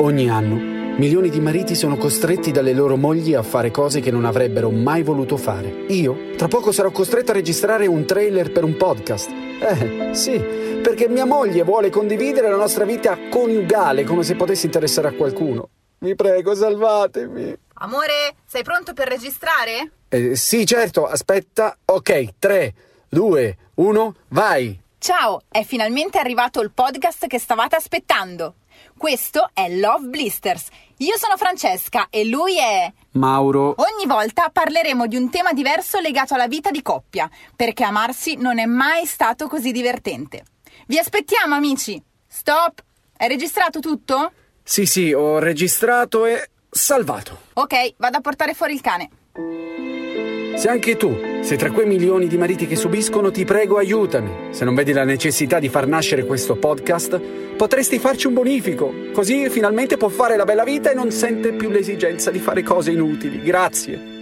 Ogni anno milioni di mariti sono costretti dalle loro mogli a fare cose che non avrebbero mai voluto fare. Io tra poco sarò costretto a registrare un trailer per un podcast. Eh, sì, perché mia moglie vuole condividere la nostra vita coniugale come se potesse interessare a qualcuno. Vi prego, salvatemi. Amore, sei pronto per registrare? Eh, sì, certo, aspetta. Ok, 3, 2, 1, vai. Ciao, è finalmente arrivato il podcast che stavate aspettando. Questo è Love Blisters. Io sono Francesca e lui è... Mauro. Ogni volta parleremo di un tema diverso legato alla vita di coppia, perché amarsi non è mai stato così divertente. Vi aspettiamo, amici. Stop. Hai registrato tutto? Sì, sì, ho registrato e salvato. Ok, vado a portare fuori il cane. Se anche tu sei tra quei milioni di mariti che subiscono, ti prego aiutami. Se non vedi la necessità di far nascere questo podcast, potresti farci un bonifico. Così finalmente può fare la bella vita e non sente più l'esigenza di fare cose inutili. Grazie.